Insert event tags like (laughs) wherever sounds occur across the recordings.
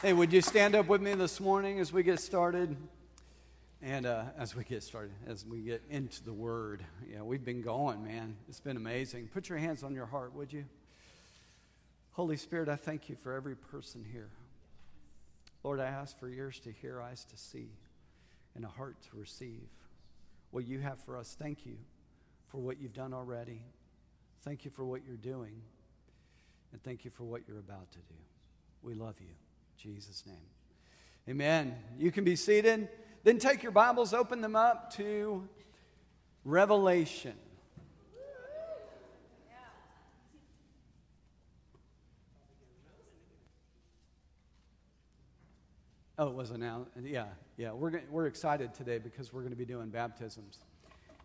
Hey, would you stand up with me this morning as we get started? And uh, as we get started, as we get into the Word, yeah, we've been going, man. It's been amazing. Put your hands on your heart, would you? Holy Spirit, I thank you for every person here. Lord, I ask for ears to hear, eyes to see, and a heart to receive what you have for us. Thank you for what you've done already. Thank you for what you're doing. And thank you for what you're about to do. We love you. Jesus' name. Amen. You can be seated. Then take your Bibles, open them up to Revelation. Oh, it was announced. Yeah, yeah. We're, we're excited today because we're going to be doing baptisms.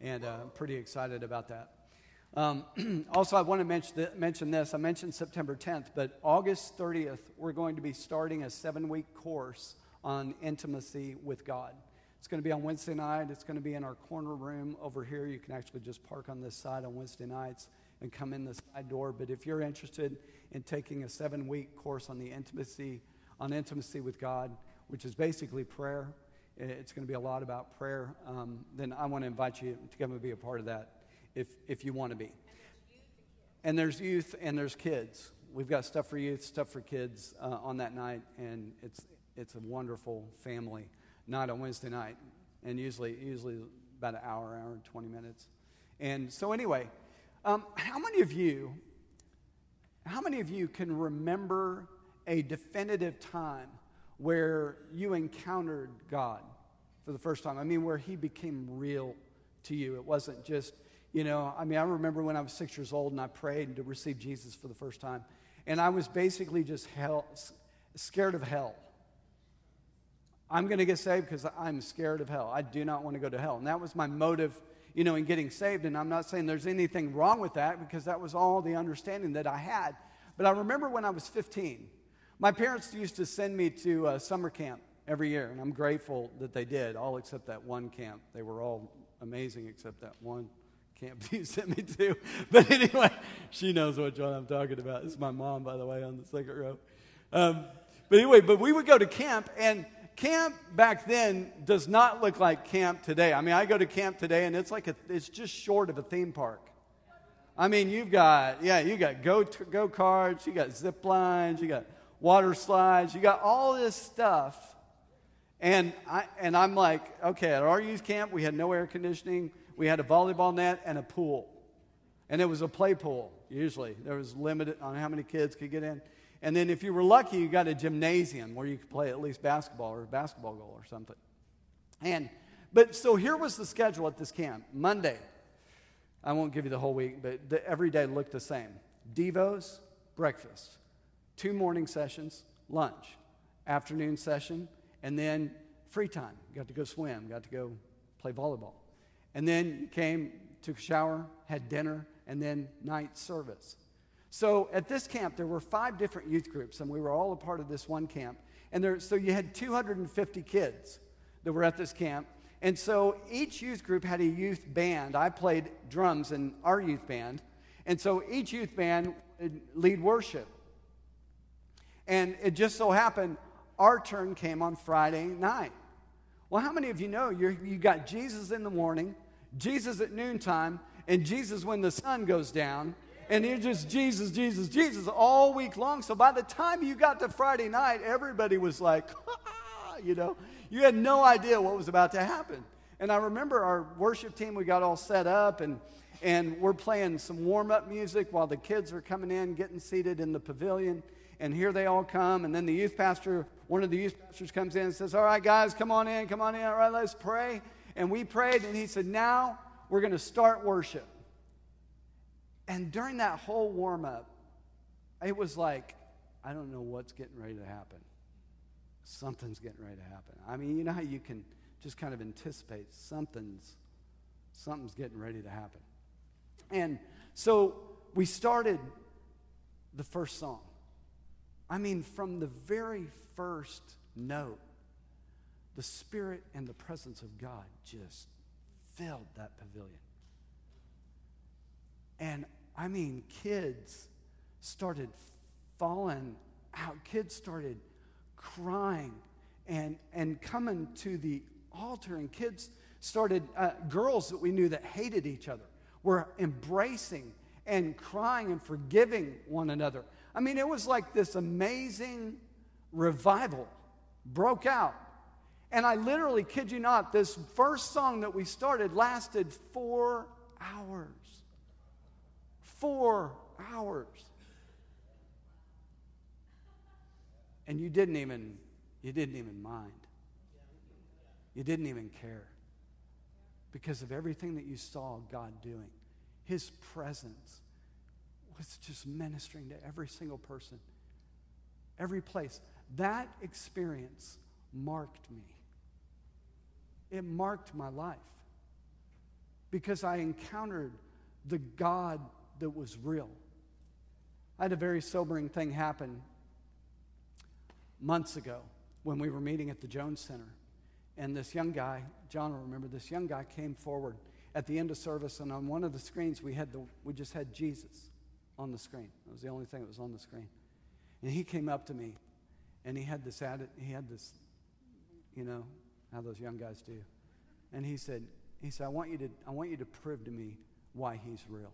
And uh, I'm pretty excited about that. Um, (clears throat) also, I want to mention, th- mention this. I mentioned September 10th, but August 30th, we're going to be starting a seven week course on intimacy with God. It's going to be on Wednesday night. It's going to be in our corner room over here. You can actually just park on this side on Wednesday nights and come in the side door. But if you're interested in taking a seven week course on the intimacy, on intimacy with God, which is basically prayer, it's going to be a lot about prayer, um, then I want to invite you to come and be a part of that if, if you want to be. And there's youth and there's kids. We've got stuff for youth, stuff for kids uh, on that night, and it's, it's a wonderful family night on Wednesday night, and usually, usually about an hour, hour and 20 minutes. And so, anyway, um, how many of you, how many of you can remember a definitive time where you encountered God for the first time? I mean, where He became real to you. It wasn't just you know, I mean, I remember when I was six years old and I prayed to receive Jesus for the first time. And I was basically just hell, scared of hell. I'm going to get saved because I'm scared of hell. I do not want to go to hell. And that was my motive, you know, in getting saved. And I'm not saying there's anything wrong with that because that was all the understanding that I had. But I remember when I was 15, my parents used to send me to summer camp every year. And I'm grateful that they did, all except that one camp. They were all amazing except that one camp (laughs) you sent me to. But anyway, she knows what John I'm talking about. This is my mom, by the way, on the second row. Um, but anyway, but we would go to camp, and camp back then does not look like camp today. I mean, I go to camp today, and it's like a, it's just short of a theme park. I mean, you've got yeah, you got go go karts, you got zip lines, you got water slides, you got all this stuff. And I and I'm like, okay, at our youth camp, we had no air conditioning we had a volleyball net and a pool. And it was a play pool, usually. There was limited on how many kids could get in. And then if you were lucky, you got a gymnasium where you could play at least basketball or a basketball goal or something. And but so here was the schedule at this camp. Monday, I won't give you the whole week, but the, every day looked the same. Devos, breakfast, two morning sessions, lunch, afternoon session, and then free time. Got to go swim, got to go play volleyball. And then came, took a shower, had dinner, and then night service. So at this camp, there were five different youth groups, and we were all a part of this one camp. And there, so you had 250 kids that were at this camp. And so each youth group had a youth band. I played drums in our youth band. And so each youth band would lead worship. And it just so happened our turn came on Friday night. Well, how many of you know you you got Jesus in the morning, Jesus at noontime, and Jesus when the sun goes down. And you're just Jesus, Jesus, Jesus all week long. So by the time you got to Friday night, everybody was like, (laughs) you know, you had no idea what was about to happen. And I remember our worship team, we got all set up and and we're playing some warm up music while the kids are coming in, getting seated in the pavilion. And here they all come. And then the youth pastor, one of the youth pastors comes in and says, All right, guys, come on in, come on in. All right, let's pray. And we prayed, and he said, Now we're going to start worship. And during that whole warm up, it was like, I don't know what's getting ready to happen. Something's getting ready to happen. I mean, you know how you can just kind of anticipate something's something's getting ready to happen. And so we started the first song. I mean, from the very first note, the Spirit and the presence of God just filled that pavilion. And I mean, kids started falling out. Kids started crying and, and coming to the altar, and kids started, uh, girls that we knew that hated each other were embracing and crying and forgiving one another. I mean, it was like this amazing revival broke out. And I literally kid you not, this first song that we started lasted four hours. Four hours. And you didn't even, you didn't even mind. You didn't even care because of everything that you saw God doing. His presence was just ministering to every single person, every place. That experience marked me. It marked my life because I encountered the God that was real. I had a very sobering thing happen months ago when we were meeting at the Jones Center. And this young guy, John will remember, this young guy came forward at the end of service, and on one of the screens, we, had the, we just had Jesus on the screen. It was the only thing that was on the screen. And he came up to me, and he had this, he had this, you know, how those young guys do. And he said, he said, I want you to, I want you to prove to me why he's real.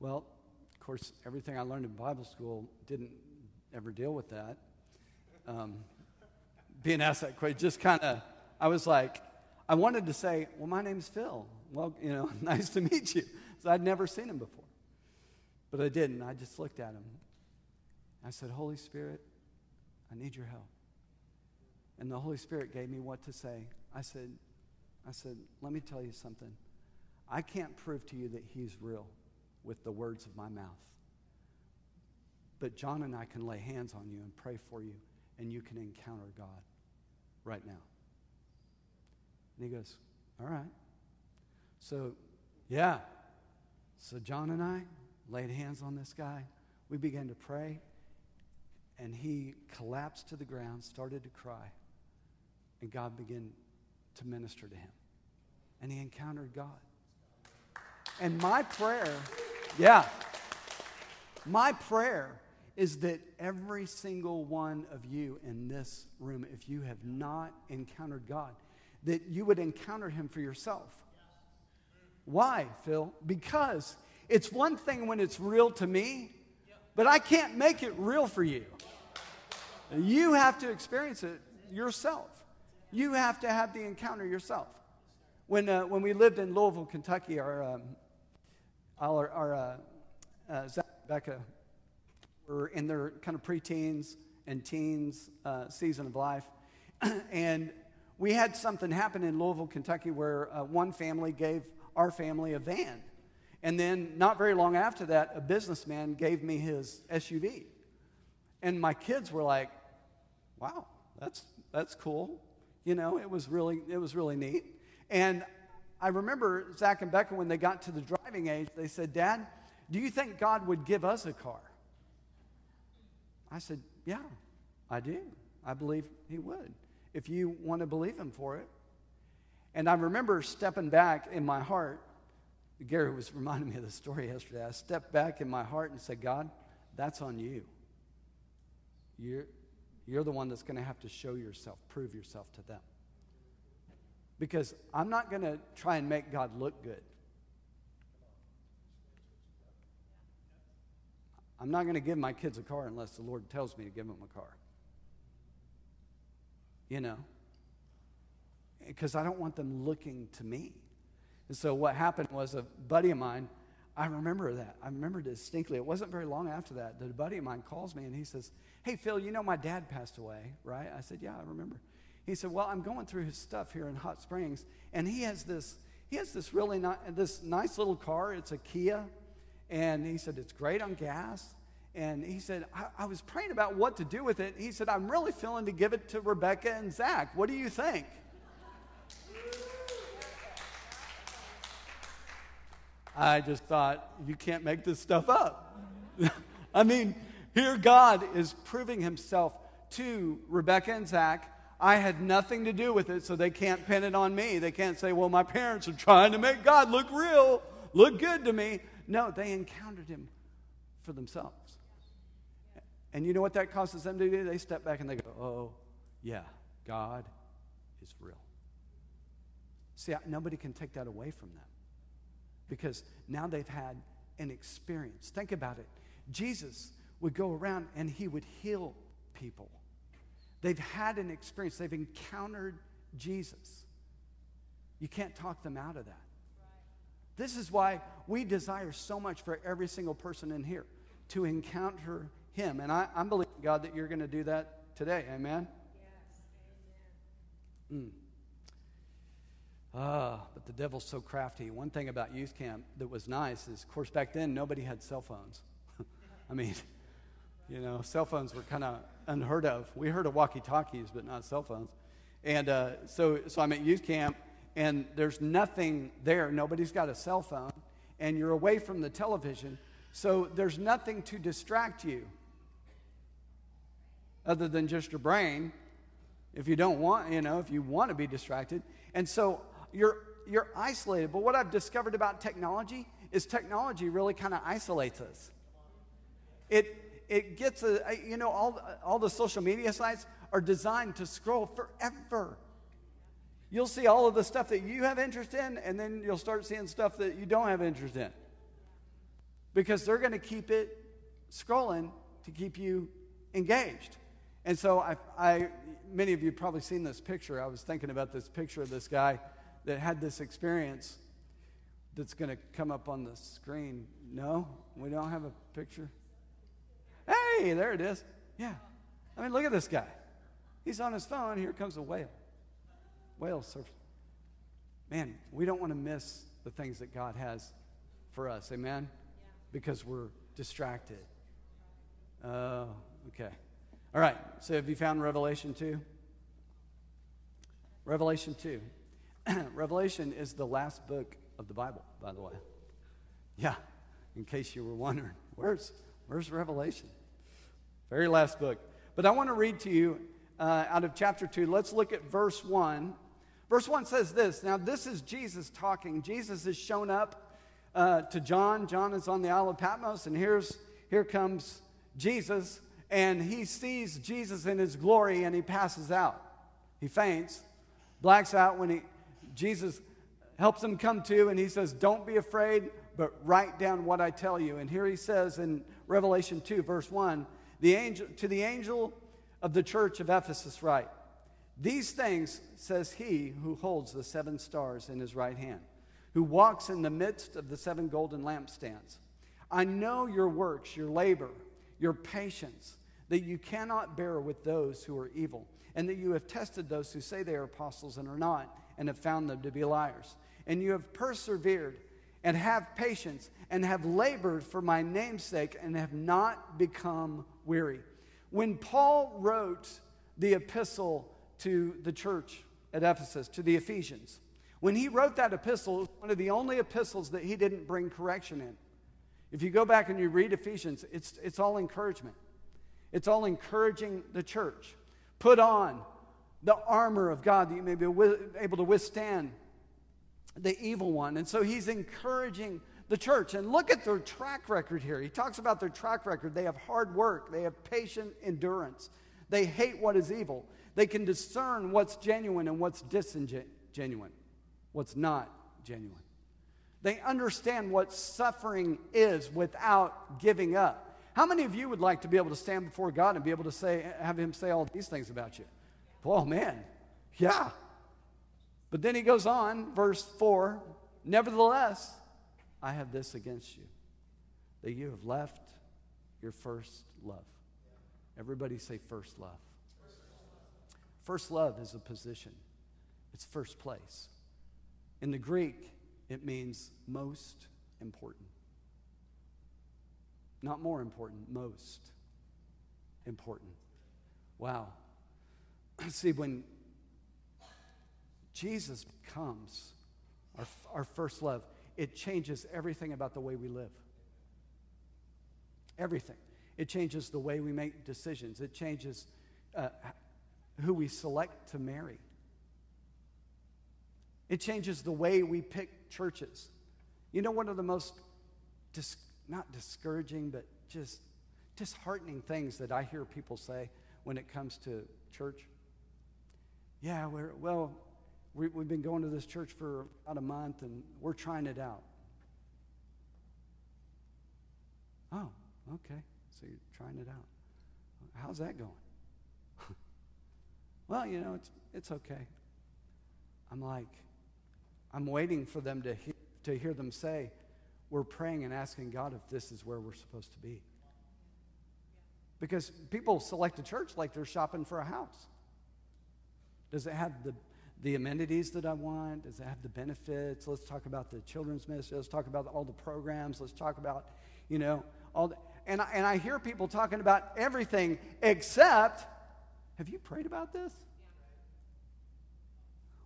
Well, of course, everything I learned in Bible school didn't ever deal with that. Um, being asked that question, just kind of, I was like, I wanted to say, well, my name's Phil. Well, you know, (laughs) nice to meet you. So I'd never seen him before. But I didn't. I just looked at him. I said, Holy Spirit, I need your help. And the Holy Spirit gave me what to say. I said, I said, let me tell you something. I can't prove to you that he's real with the words of my mouth. But John and I can lay hands on you and pray for you, and you can encounter God right now. And he goes, All right. So, yeah. So, John and I laid hands on this guy. We began to pray, and he collapsed to the ground, started to cry, and God began to minister to him. And he encountered God. And my prayer, yeah, my prayer is that every single one of you in this room, if you have not encountered God, that you would encounter him for yourself. Why, Phil? Because it's one thing when it's real to me, but I can't make it real for you. You have to experience it yourself. You have to have the encounter yourself. When, uh, when we lived in Louisville, Kentucky, our, um, our, our uh, uh, Zach and Becca were in their kind of preteens and teens uh, season of life. (clears throat) and we had something happen in Louisville, Kentucky, where uh, one family gave our family a van. And then, not very long after that, a businessman gave me his SUV. And my kids were like, wow, that's, that's cool. You know, it was, really, it was really neat. And I remember Zach and Becca, when they got to the driving age, they said, Dad, do you think God would give us a car? I said, Yeah, I do. I believe He would if you want to believe Him for it. And I remember stepping back in my heart. Gary was (laughs) reminding me of the story yesterday. I stepped back in my heart and said, God, that's on you. You're, you're the one that's going to have to show yourself, prove yourself to them. Because I'm not going to try and make God look good. I'm not going to give my kids a car unless the Lord tells me to give them a car. You know? Because I don't want them looking to me. And so what happened was a buddy of mine, I remember that. I remember distinctly. It wasn't very long after that that a buddy of mine calls me and he says, Hey, Phil, you know my dad passed away, right? I said, Yeah, I remember. He said, Well, I'm going through his stuff here in Hot Springs, and he has this, he has this really ni- this nice little car. It's a Kia. And he said, It's great on gas. And he said, I, I was praying about what to do with it. He said, I'm really feeling to give it to Rebecca and Zach. What do you think? I just thought, you can't make this stuff up. (laughs) I mean, here God is proving himself to Rebecca and Zach. I had nothing to do with it, so they can't pin it on me. They can't say, well, my parents are trying to make God look real, look good to me. No, they encountered him for themselves. And you know what that causes them to do? They step back and they go, oh, yeah, God is real. See, nobody can take that away from them because now they've had an experience. Think about it. Jesus would go around and he would heal people. They've had an experience, they've encountered Jesus. You can't talk them out of that. This is why we desire so much for every single person in here to encounter him. And I, am believing, God, that you're going to do that today. Amen? Yes. Amen. Mm. Ah, but the devil's so crafty. One thing about youth camp that was nice is, of course, back then nobody had cell phones. (laughs) I mean, you know, cell phones were kind of unheard of. We heard of walkie talkies, but not cell phones. And uh, so, so I'm at youth camp, and there's nothing there. Nobody's got a cell phone, and you're away from the television, so there's nothing to distract you other than just your brain if you don't want, you know, if you want to be distracted. And so you're, you're isolated. But what I've discovered about technology is technology really kind of isolates us. It, it gets, uh, a, you know, all, all the social media sites are designed to scroll forever. You'll see all of the stuff that you have interest in, and then you'll start seeing stuff that you don't have interest in. Because they're going to keep it scrolling to keep you engaged. And so I, I, many of you probably seen this picture. I was thinking about this picture of this guy that had this experience that's going to come up on the screen. No, we don't have a picture. Hey, there it is. Yeah. I mean, look at this guy. He's on his phone. Here comes a whale. Whale surf. Man, we don't want to miss the things that God has for us. Amen? Yeah. Because we're distracted. Oh, uh, okay. All right. So have you found Revelation 2? Revelation 2. (clears throat) Revelation is the last book of the Bible, by the way. Yeah, in case you were wondering, where's, where's Revelation? Very last book. But I want to read to you uh, out of chapter 2. Let's look at verse 1. Verse 1 says this Now, this is Jesus talking. Jesus has shown up uh, to John. John is on the Isle of Patmos, and here's, here comes Jesus, and he sees Jesus in his glory, and he passes out. He faints, blacks out when he, Jesus helps him come to, and he says, Don't be afraid, but write down what I tell you. And here he says in Revelation 2, verse 1 the angel, to the angel of the church of Ephesus, write, These things says he who holds the seven stars in his right hand, who walks in the midst of the seven golden lampstands. I know your works, your labor, your patience, that you cannot bear with those who are evil, and that you have tested those who say they are apostles and are not, and have found them to be liars. And you have persevered and have patience and have labored for my name's sake and have not become weary. When Paul wrote the epistle to the church at Ephesus, to the Ephesians, when he wrote that epistle, it was one of the only epistles that he didn't bring correction in. If you go back and you read Ephesians, it's, it's all encouragement. It's all encouraging the church. Put on the armor of God that you may be able to withstand the evil one. And so he's encouraging the church. And look at their track record here. He talks about their track record. They have hard work, they have patient endurance, they hate what is evil. They can discern what's genuine and what's disingenuine, what's not genuine. They understand what suffering is without giving up. How many of you would like to be able to stand before God and be able to say, have Him say all these things about you? Oh, man, yeah. But then he goes on, verse 4 Nevertheless, I have this against you, that you have left your first love. Everybody say first love. First love is a position, it's first place. In the Greek, it means most important. Not more important, most important. Wow. (clears throat) See, when Jesus becomes our, our first love, it changes everything about the way we live. Everything. It changes the way we make decisions, it changes uh, who we select to marry. It changes the way we pick churches. You know, one of the most, dis- not discouraging, but just disheartening things that I hear people say when it comes to church. Yeah, we're, well, we, we've been going to this church for about a month and we're trying it out. Oh, okay. So you're trying it out. How's that going? (laughs) well, you know, it's, it's okay. I'm like, I'm waiting for them to hear, to hear them say, we're praying and asking God if this is where we're supposed to be. Because people select a church like they're shopping for a house. Does it have the, the amenities that I want? Does it have the benefits? Let's talk about the children's ministry. Let's talk about all the programs. Let's talk about, you know, all the, and, I, and I hear people talking about everything except, have you prayed about this?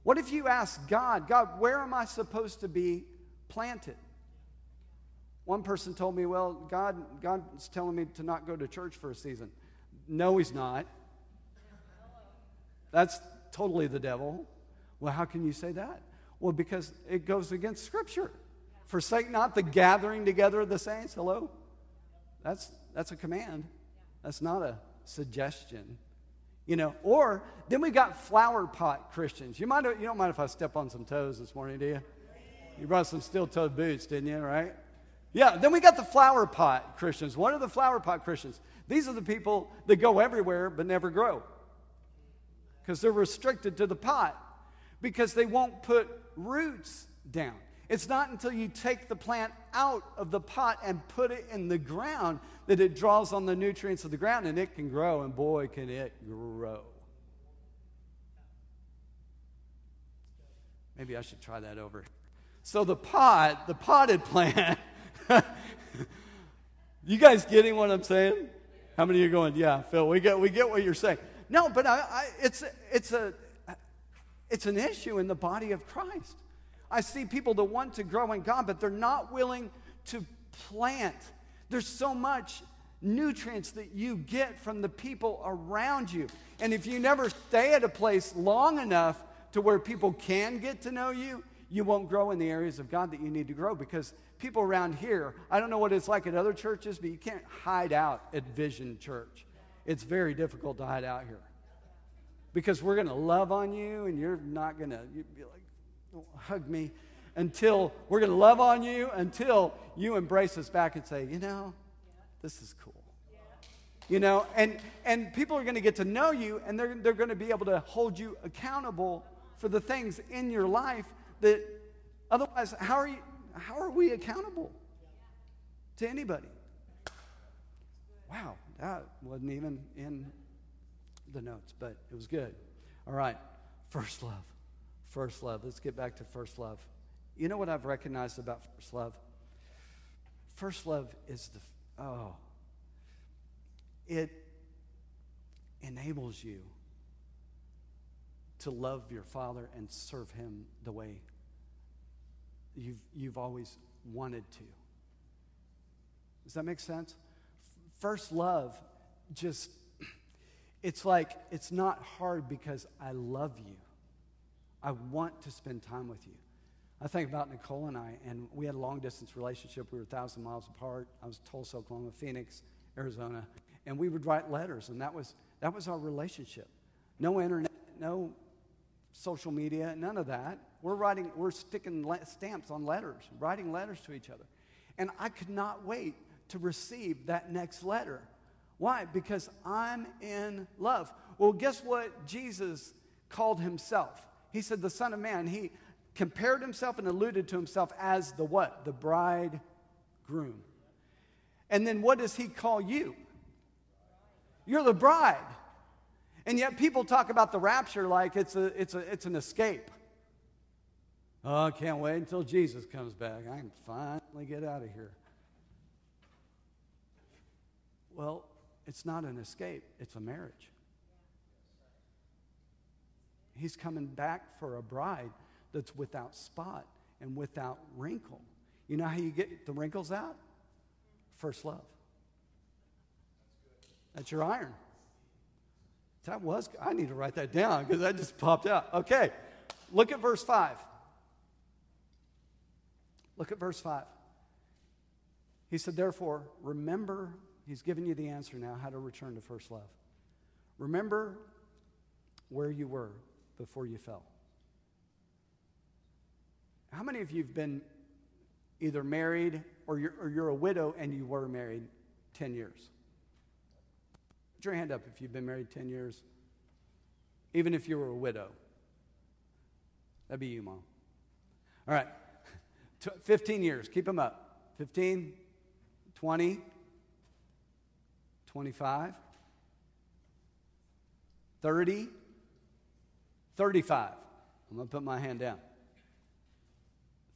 What if you ask God, God, where am I supposed to be planted? One person told me, Well, God, God's telling me to not go to church for a season. No, He's not. That's totally the devil. Well, how can you say that? Well, because it goes against Scripture. Forsake not the gathering together of the saints. Hello? That's, that's a command. That's not a suggestion. You know, or then we got flower pot Christians. You, mind, you don't mind if I step on some toes this morning, do you? You brought some steel toed boots, didn't you, right? Yeah, then we got the flower pot Christians. What are the flower pot Christians? These are the people that go everywhere but never grow because they're restricted to the pot because they won't put roots down. It's not until you take the plant out of the pot and put it in the ground that it draws on the nutrients of the ground and it can grow, and boy, can it grow. Maybe I should try that over. So the pot, the potted plant, (laughs) you guys getting what I'm saying? How many of you are going, yeah, Phil, we get, we get what you're saying. No, but I, I, it's, it's, a, it's an issue in the body of Christ. I see people that want to grow in God, but they're not willing to plant. There's so much nutrients that you get from the people around you. And if you never stay at a place long enough to where people can get to know you, you won't grow in the areas of God that you need to grow because people around here, I don't know what it's like at other churches, but you can't hide out at Vision Church. It's very difficult to hide out here because we're going to love on you and you're not going to be like, hug me until we're going to love on you until you embrace us back and say, you know, this is cool. You know, and, and people are going to get to know you and they're, they're going to be able to hold you accountable for the things in your life that otherwise, how are, you, how are we accountable to anybody? Wow, that wasn't even in the notes, but it was good. All right, first love. First love. Let's get back to first love. You know what I've recognized about first love? First love is the, oh, it enables you to love your Father and serve Him the way you've, you've always wanted to. Does that make sense? First love just, it's like, it's not hard because I love you. I want to spend time with you. I think about Nicole and I, and we had a long distance relationship. We were a thousand miles apart. I was Tulsa, Oklahoma, Phoenix, Arizona, and we would write letters, and that was that was our relationship. No internet, no social media, none of that. We're writing, we're sticking stamps on letters, writing letters to each other, and I could not wait to receive that next letter. Why? Because I'm in love. Well, guess what Jesus called himself? He said, the Son of Man, he compared himself and alluded to himself as the what? The bridegroom. And then what does he call you? You're the bride. And yet people talk about the rapture like it's, a, it's, a, it's an escape. Oh, I can't wait until Jesus comes back. I can finally get out of here. Well, it's not an escape, it's a marriage. He's coming back for a bride that's without spot and without wrinkle. You know how you get the wrinkles out? First love. That's your iron. That was, I need to write that down because that just popped out. Okay, look at verse 5. Look at verse 5. He said, Therefore, remember He's given you the answer now how to return to first love. Remember where you were before you fell. How many of you have been either married or you're, or you're a widow and you were married 10 years? Put your hand up if you've been married 10 years, even if you were a widow. That'd be you, Mom. All right. (laughs) 15 years. Keep them up. 15, 20, 25, 30, 35. I'm going to put my hand down.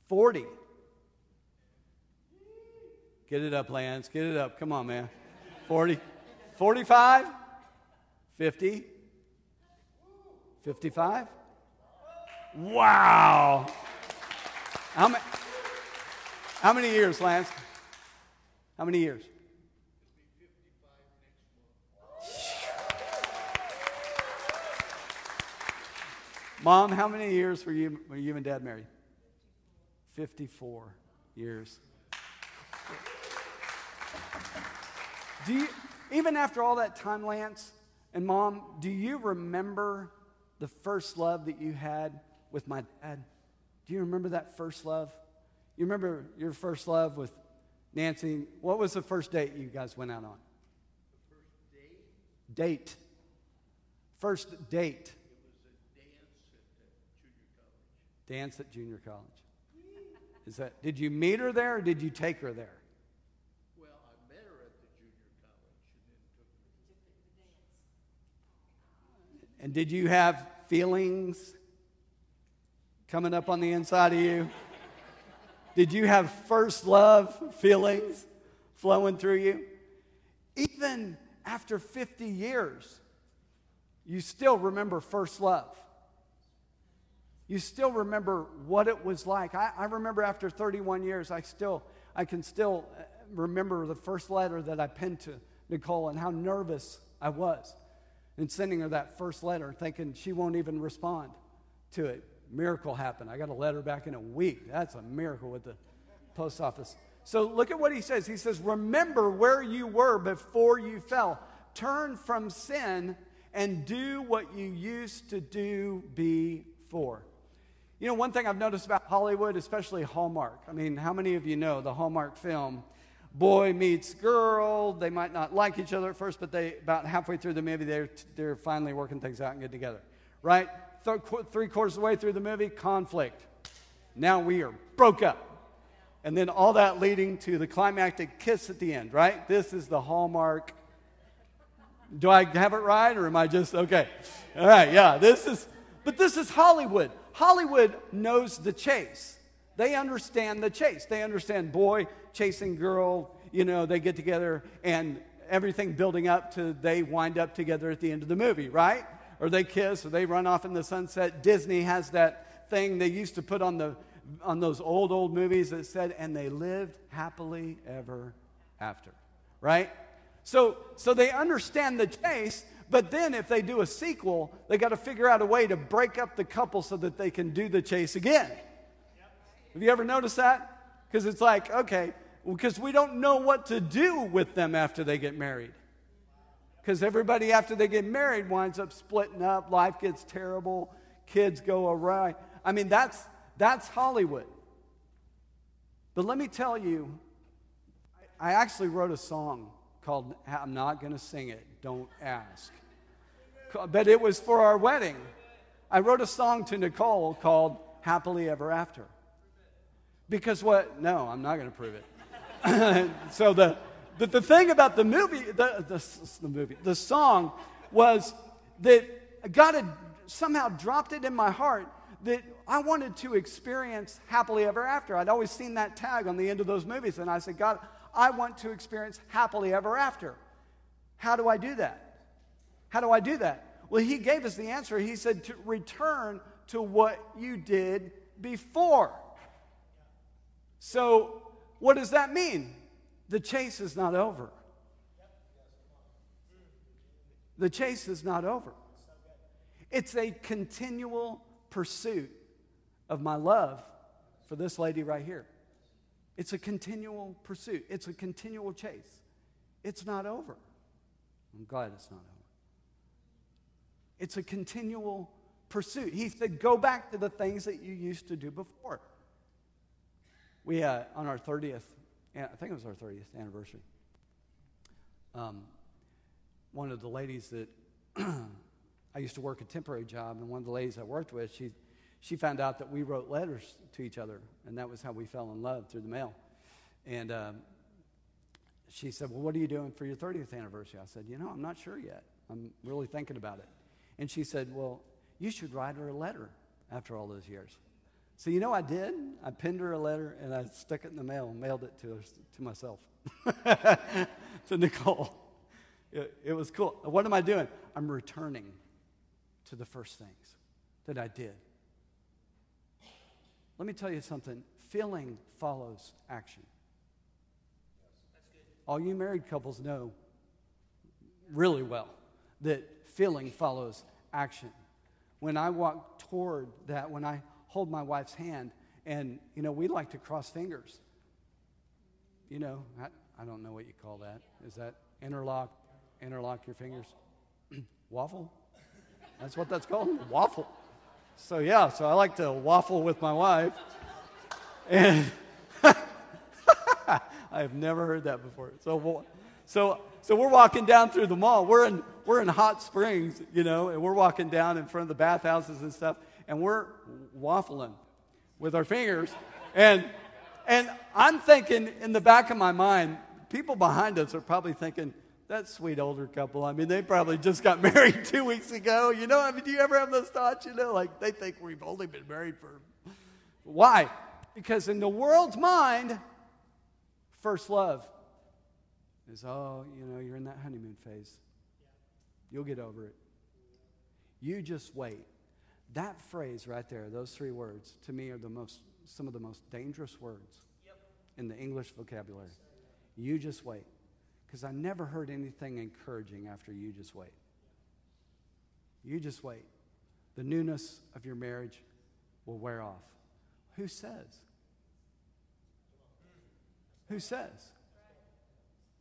40. Get it up, Lance. Get it up. Come on, man. 40. 45. 50. 55. Wow. How many, how many years, Lance? How many years? Mom, how many years were you, were you and dad married? 54 years. Do you, even after all that time, Lance and mom, do you remember the first love that you had with my dad? Do you remember that first love? You remember your first love with Nancy? What was the first date you guys went out on? The first date? Date. First date. Dance at junior college. Is that, did you meet her there or did you take her there? Well, I met her at the junior college and then took her. And did you have feelings coming up on the inside of you? did you have first love feelings flowing through you? Even after 50 years, you still remember first love you still remember what it was like. I, I, remember after 31 years, I still, I can still uh, remember the first letter that I penned to Nicole and how nervous I was in sending her that first letter, thinking she won't even respond to it. Miracle happened. I got a letter back in a week. That's a miracle with the post office. So look at what he says. He says, Remember where you were before you fell. Turn from sin and do what you used to do before. You know, one thing I've noticed about Hollywood, especially Hallmark, I mean, how many of you know the Hallmark film? Boy meets girl. They might not like each other at first, but they about halfway through the movie, they're, they're finally working things out and getting together. Right? Th- three quarters of the way through the movie, conflict. Now we are broke up. And then all that leading to the climactic kiss at the end, right? This is the Hallmark. Do I have it right or am I just okay? All right, yeah, this is, but this is Hollywood. Hollywood knows the chase. They understand the chase. They understand boy chasing girl, you know, they get together and everything building up to they wind up together at the end of the movie, right? Or they kiss or they run off in the sunset. Disney has that thing they used to put on the on those old old movies that said and they lived happily ever after. Right? So so they understand the chase but then if they do a sequel, they got to figure out a way to break up the couple so that they can do the chase again. Have you ever noticed that? Because it's like, okay, because we don't know what to do with them after they get married. Because everybody after they get married winds up splitting up, life gets terrible, kids go awry. I mean, that's, that's Hollywood. But let me tell you, I actually wrote a song called I'm Not Gonna Sing It, Don't Ask. But it was for our wedding. I wrote a song to Nicole called Happily Ever After. Because what? No, I'm not going to prove it. (laughs) so the, the, the thing about the movie, the, the, the movie, the song was that God had somehow dropped it in my heart that I wanted to experience happily ever after. I'd always seen that tag on the end of those movies, and I said, God, I want to experience happily ever after. How do I do that? How do I do that? Well, he gave us the answer. He said to return to what you did before. So, what does that mean? The chase is not over. The chase is not over. It's a continual pursuit of my love for this lady right here. It's a continual pursuit, it's a continual chase. It's not over. I'm glad it's not over. It's a continual pursuit. He said, go back to the things that you used to do before. We, uh, on our 30th, I think it was our 30th anniversary, um, one of the ladies that (clears throat) I used to work a temporary job, and one of the ladies I worked with, she, she found out that we wrote letters to each other, and that was how we fell in love through the mail. And um, she said, Well, what are you doing for your 30th anniversary? I said, You know, I'm not sure yet. I'm really thinking about it. And she said, Well, you should write her a letter after all those years. So, you know, I did. I pinned her a letter and I stuck it in the mail and mailed it to her, to myself, (laughs) to Nicole. It, it was cool. What am I doing? I'm returning to the first things that I did. Let me tell you something feeling follows action. All you married couples know really well that feeling follows action. When I walk toward that, when I hold my wife's hand, and, you know, we like to cross fingers. You know, I, I don't know what you call that. Is that interlock? Interlock your fingers? (clears throat) waffle? That's what that's called? Waffle. So, yeah, so I like to waffle with my wife. And I have never heard that before. So, so, so we're walking down through the mall. We're in, we're in Hot Springs, you know, and we're walking down in front of the bathhouses and stuff, and we're waffling with our fingers. And, and I'm thinking in the back of my mind, people behind us are probably thinking, that sweet older couple. I mean, they probably just got (laughs) married two weeks ago. You know, I mean, do you ever have those thoughts? You know, like they think we've only been married for. Why? Because in the world's mind, first love is, oh, you know, you're in that honeymoon phase. You'll get over it. You just wait. That phrase right there, those three words, to me are the most, some of the most dangerous words yep. in the English vocabulary. You just wait. Because I never heard anything encouraging after you just wait. You just wait. The newness of your marriage will wear off. Who says? Who says?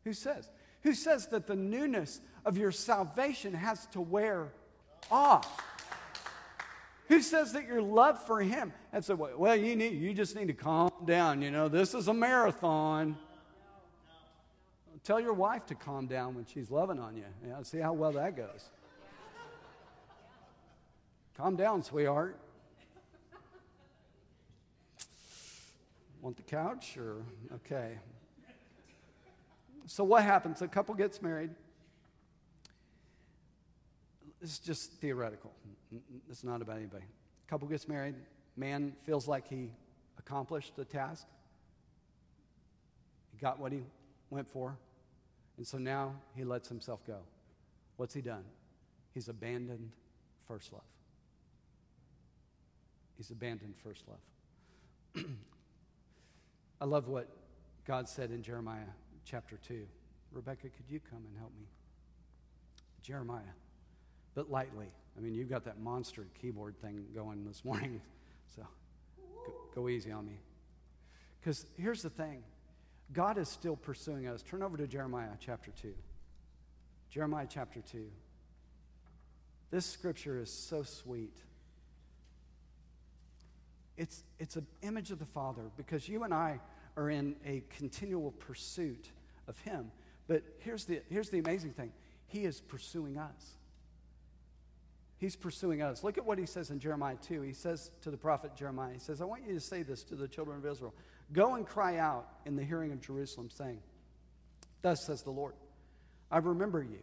Who says? Who says that the newness of your salvation has to wear off? Who says that your love for him? And so, well, you need, you just need to calm down. You know, this is a marathon. Tell your wife to calm down when she's loving on you. see how well that goes. calm down, sweetheart. Want the couch or okay? So what happens? A couple gets married. This is just theoretical. It's not about anybody. Couple gets married. Man feels like he accomplished the task. He got what he went for. And so now he lets himself go. What's he done? He's abandoned first love. He's abandoned first love. (clears throat) I love what God said in Jeremiah chapter 2. Rebecca, could you come and help me? Jeremiah, but lightly. I mean, you've got that monster keyboard thing going this morning, (laughs) so go, go easy on me. Because here's the thing God is still pursuing us. Turn over to Jeremiah chapter 2. Jeremiah chapter 2. This scripture is so sweet. It's, it's an image of the Father because you and I are in a continual pursuit of Him. But here's the, here's the amazing thing He is pursuing us. He's pursuing us. Look at what he says in Jeremiah 2. He says to the prophet Jeremiah, He says, I want you to say this to the children of Israel. Go and cry out in the hearing of Jerusalem, saying, Thus says the Lord, I remember you,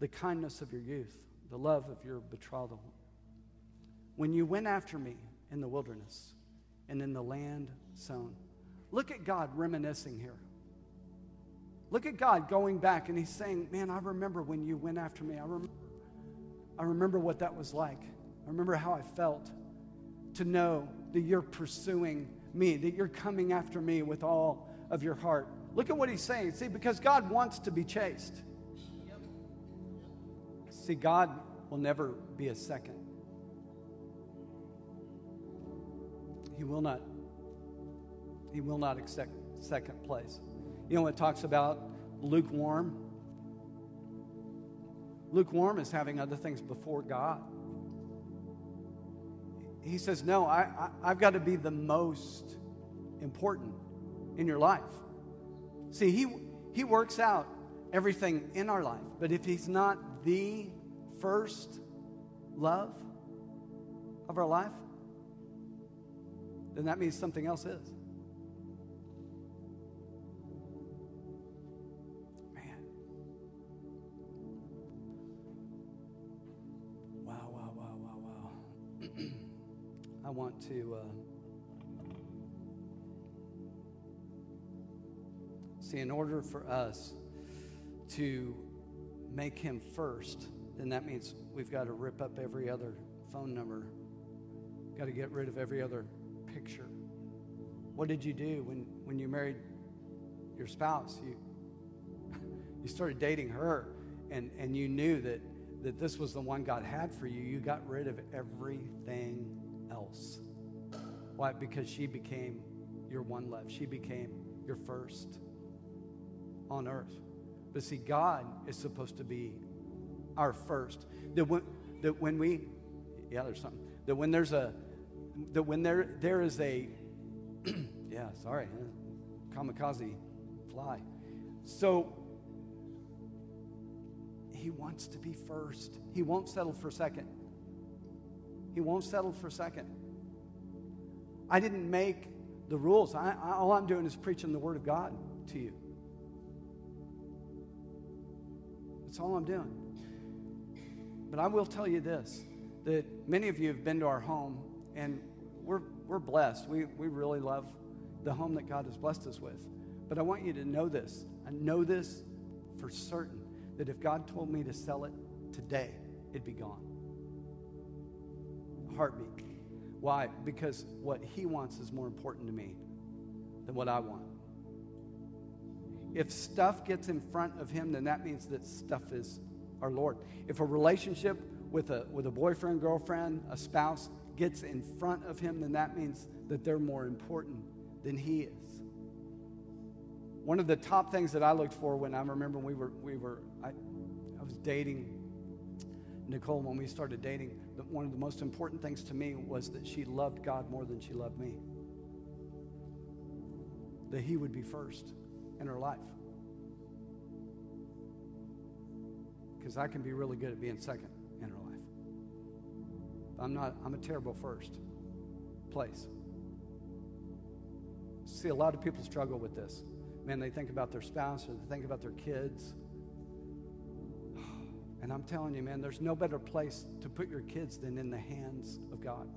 the kindness of your youth, the love of your betrothal. When you went after me in the wilderness and in the land sown. Look at God reminiscing here. Look at God going back and he's saying, Man, I remember when you went after me. I remember, I remember what that was like. I remember how I felt to know that you're pursuing me, that you're coming after me with all of your heart. Look at what he's saying. See, because God wants to be chased. See, God will never be a second. He will not. He will not accept second place. You know, it talks about lukewarm. Lukewarm is having other things before God. He says, No, I, I, I've got to be the most important in your life. See, he, he works out everything in our life, but if He's not the first love of our life, then that means something else is. Man. Wow, wow, wow, wow, wow. (clears throat) I want to. Uh, see, in order for us to make him first, then that means we've got to rip up every other phone number, got to get rid of every other picture. What did you do when, when you married your spouse? You, (laughs) you started dating her and, and you knew that, that this was the one God had for you. You got rid of everything else. Why? Because she became your one love. She became your first on earth. But see, God is supposed to be our first. That when, that when we, yeah, there's something. That when there's a, that when there there is a, (clears throat) yeah, sorry, kamikaze fly. So he wants to be first. He won't settle for second. He won't settle for second. I didn't make the rules. I, I, all I'm doing is preaching the word of God to you. That's all I'm doing. But I will tell you this that many of you have been to our home, and we're, we're blessed. We, we really love the home that God has blessed us with. But I want you to know this. I know this for certain that if God told me to sell it today, it'd be gone. Heartbeat. Why? Because what He wants is more important to me than what I want. If stuff gets in front of him, then that means that stuff is our Lord. If a relationship with a, with a boyfriend, girlfriend, a spouse gets in front of him, then that means that they're more important than he is. One of the top things that I looked for when I remember we were, we were I, I was dating Nicole when we started dating, one of the most important things to me was that she loved God more than she loved me. That he would be first in her life. Because I can be really good at being second I'm not, I'm a terrible first place. See, a lot of people struggle with this. Man, they think about their spouse or they think about their kids. And I'm telling you, man, there's no better place to put your kids than in the hands of God.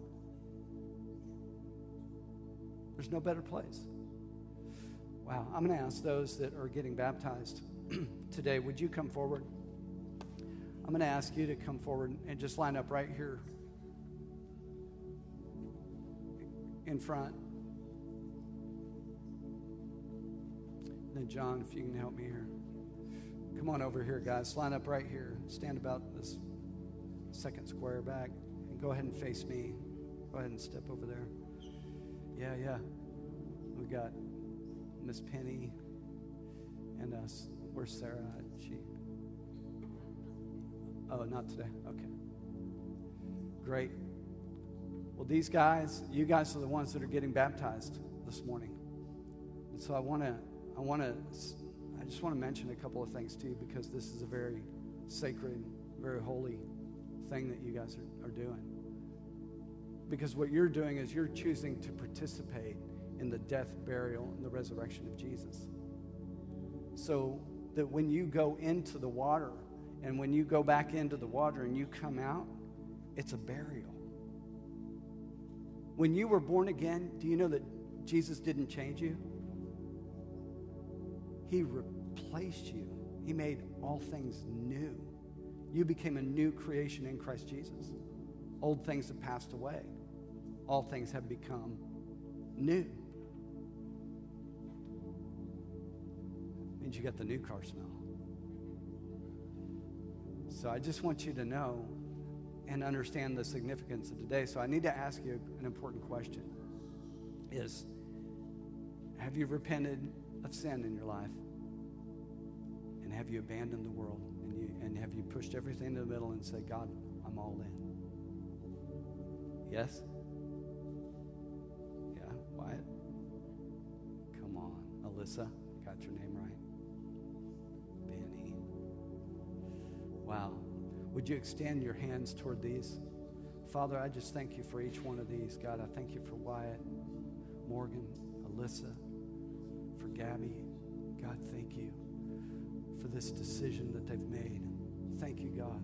There's no better place. Wow, I'm going to ask those that are getting baptized (clears throat) today, would you come forward? I'm going to ask you to come forward and just line up right here in front. And then, John, if you can help me here. Come on over here, guys. Line up right here. Stand about this second square back. And go ahead and face me. Go ahead and step over there. Yeah, yeah. We got Miss Penny, and us. Where's Sarah? She. Oh, not today. Okay. Great. Well, these guys, you guys are the ones that are getting baptized this morning. And so I want to, I want to, I just want to mention a couple of things to you because this is a very sacred, very holy thing that you guys are, are doing. Because what you're doing is you're choosing to participate in the death, burial, and the resurrection of Jesus. So that when you go into the water and when you go back into the water and you come out, it's a burial. When you were born again, do you know that Jesus didn't change you? He replaced you. He made all things new. You became a new creation in Christ Jesus. Old things have passed away, all things have become new. means you got the new car smell. So I just want you to know and understand the significance of today. So I need to ask you an important question is have you repented of sin in your life? And have you abandoned the world? And, you, and have you pushed everything to the middle and said, God, I'm all in? Yes? Yeah, Wyatt? Come on. Alyssa, got your name right? Benny. Wow. Would you extend your hands toward these? Father, I just thank you for each one of these. God, I thank you for Wyatt, Morgan, Alyssa, for Gabby. God, thank you for this decision that they've made. Thank you, God,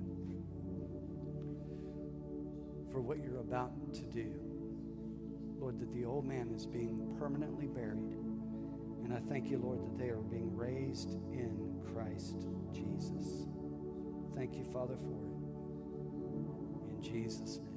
for what you're about to do. Lord, that the old man is being permanently buried. And I thank you, Lord, that they are being raised in Christ Jesus. Thank you, Father, for it. In Jesus' name.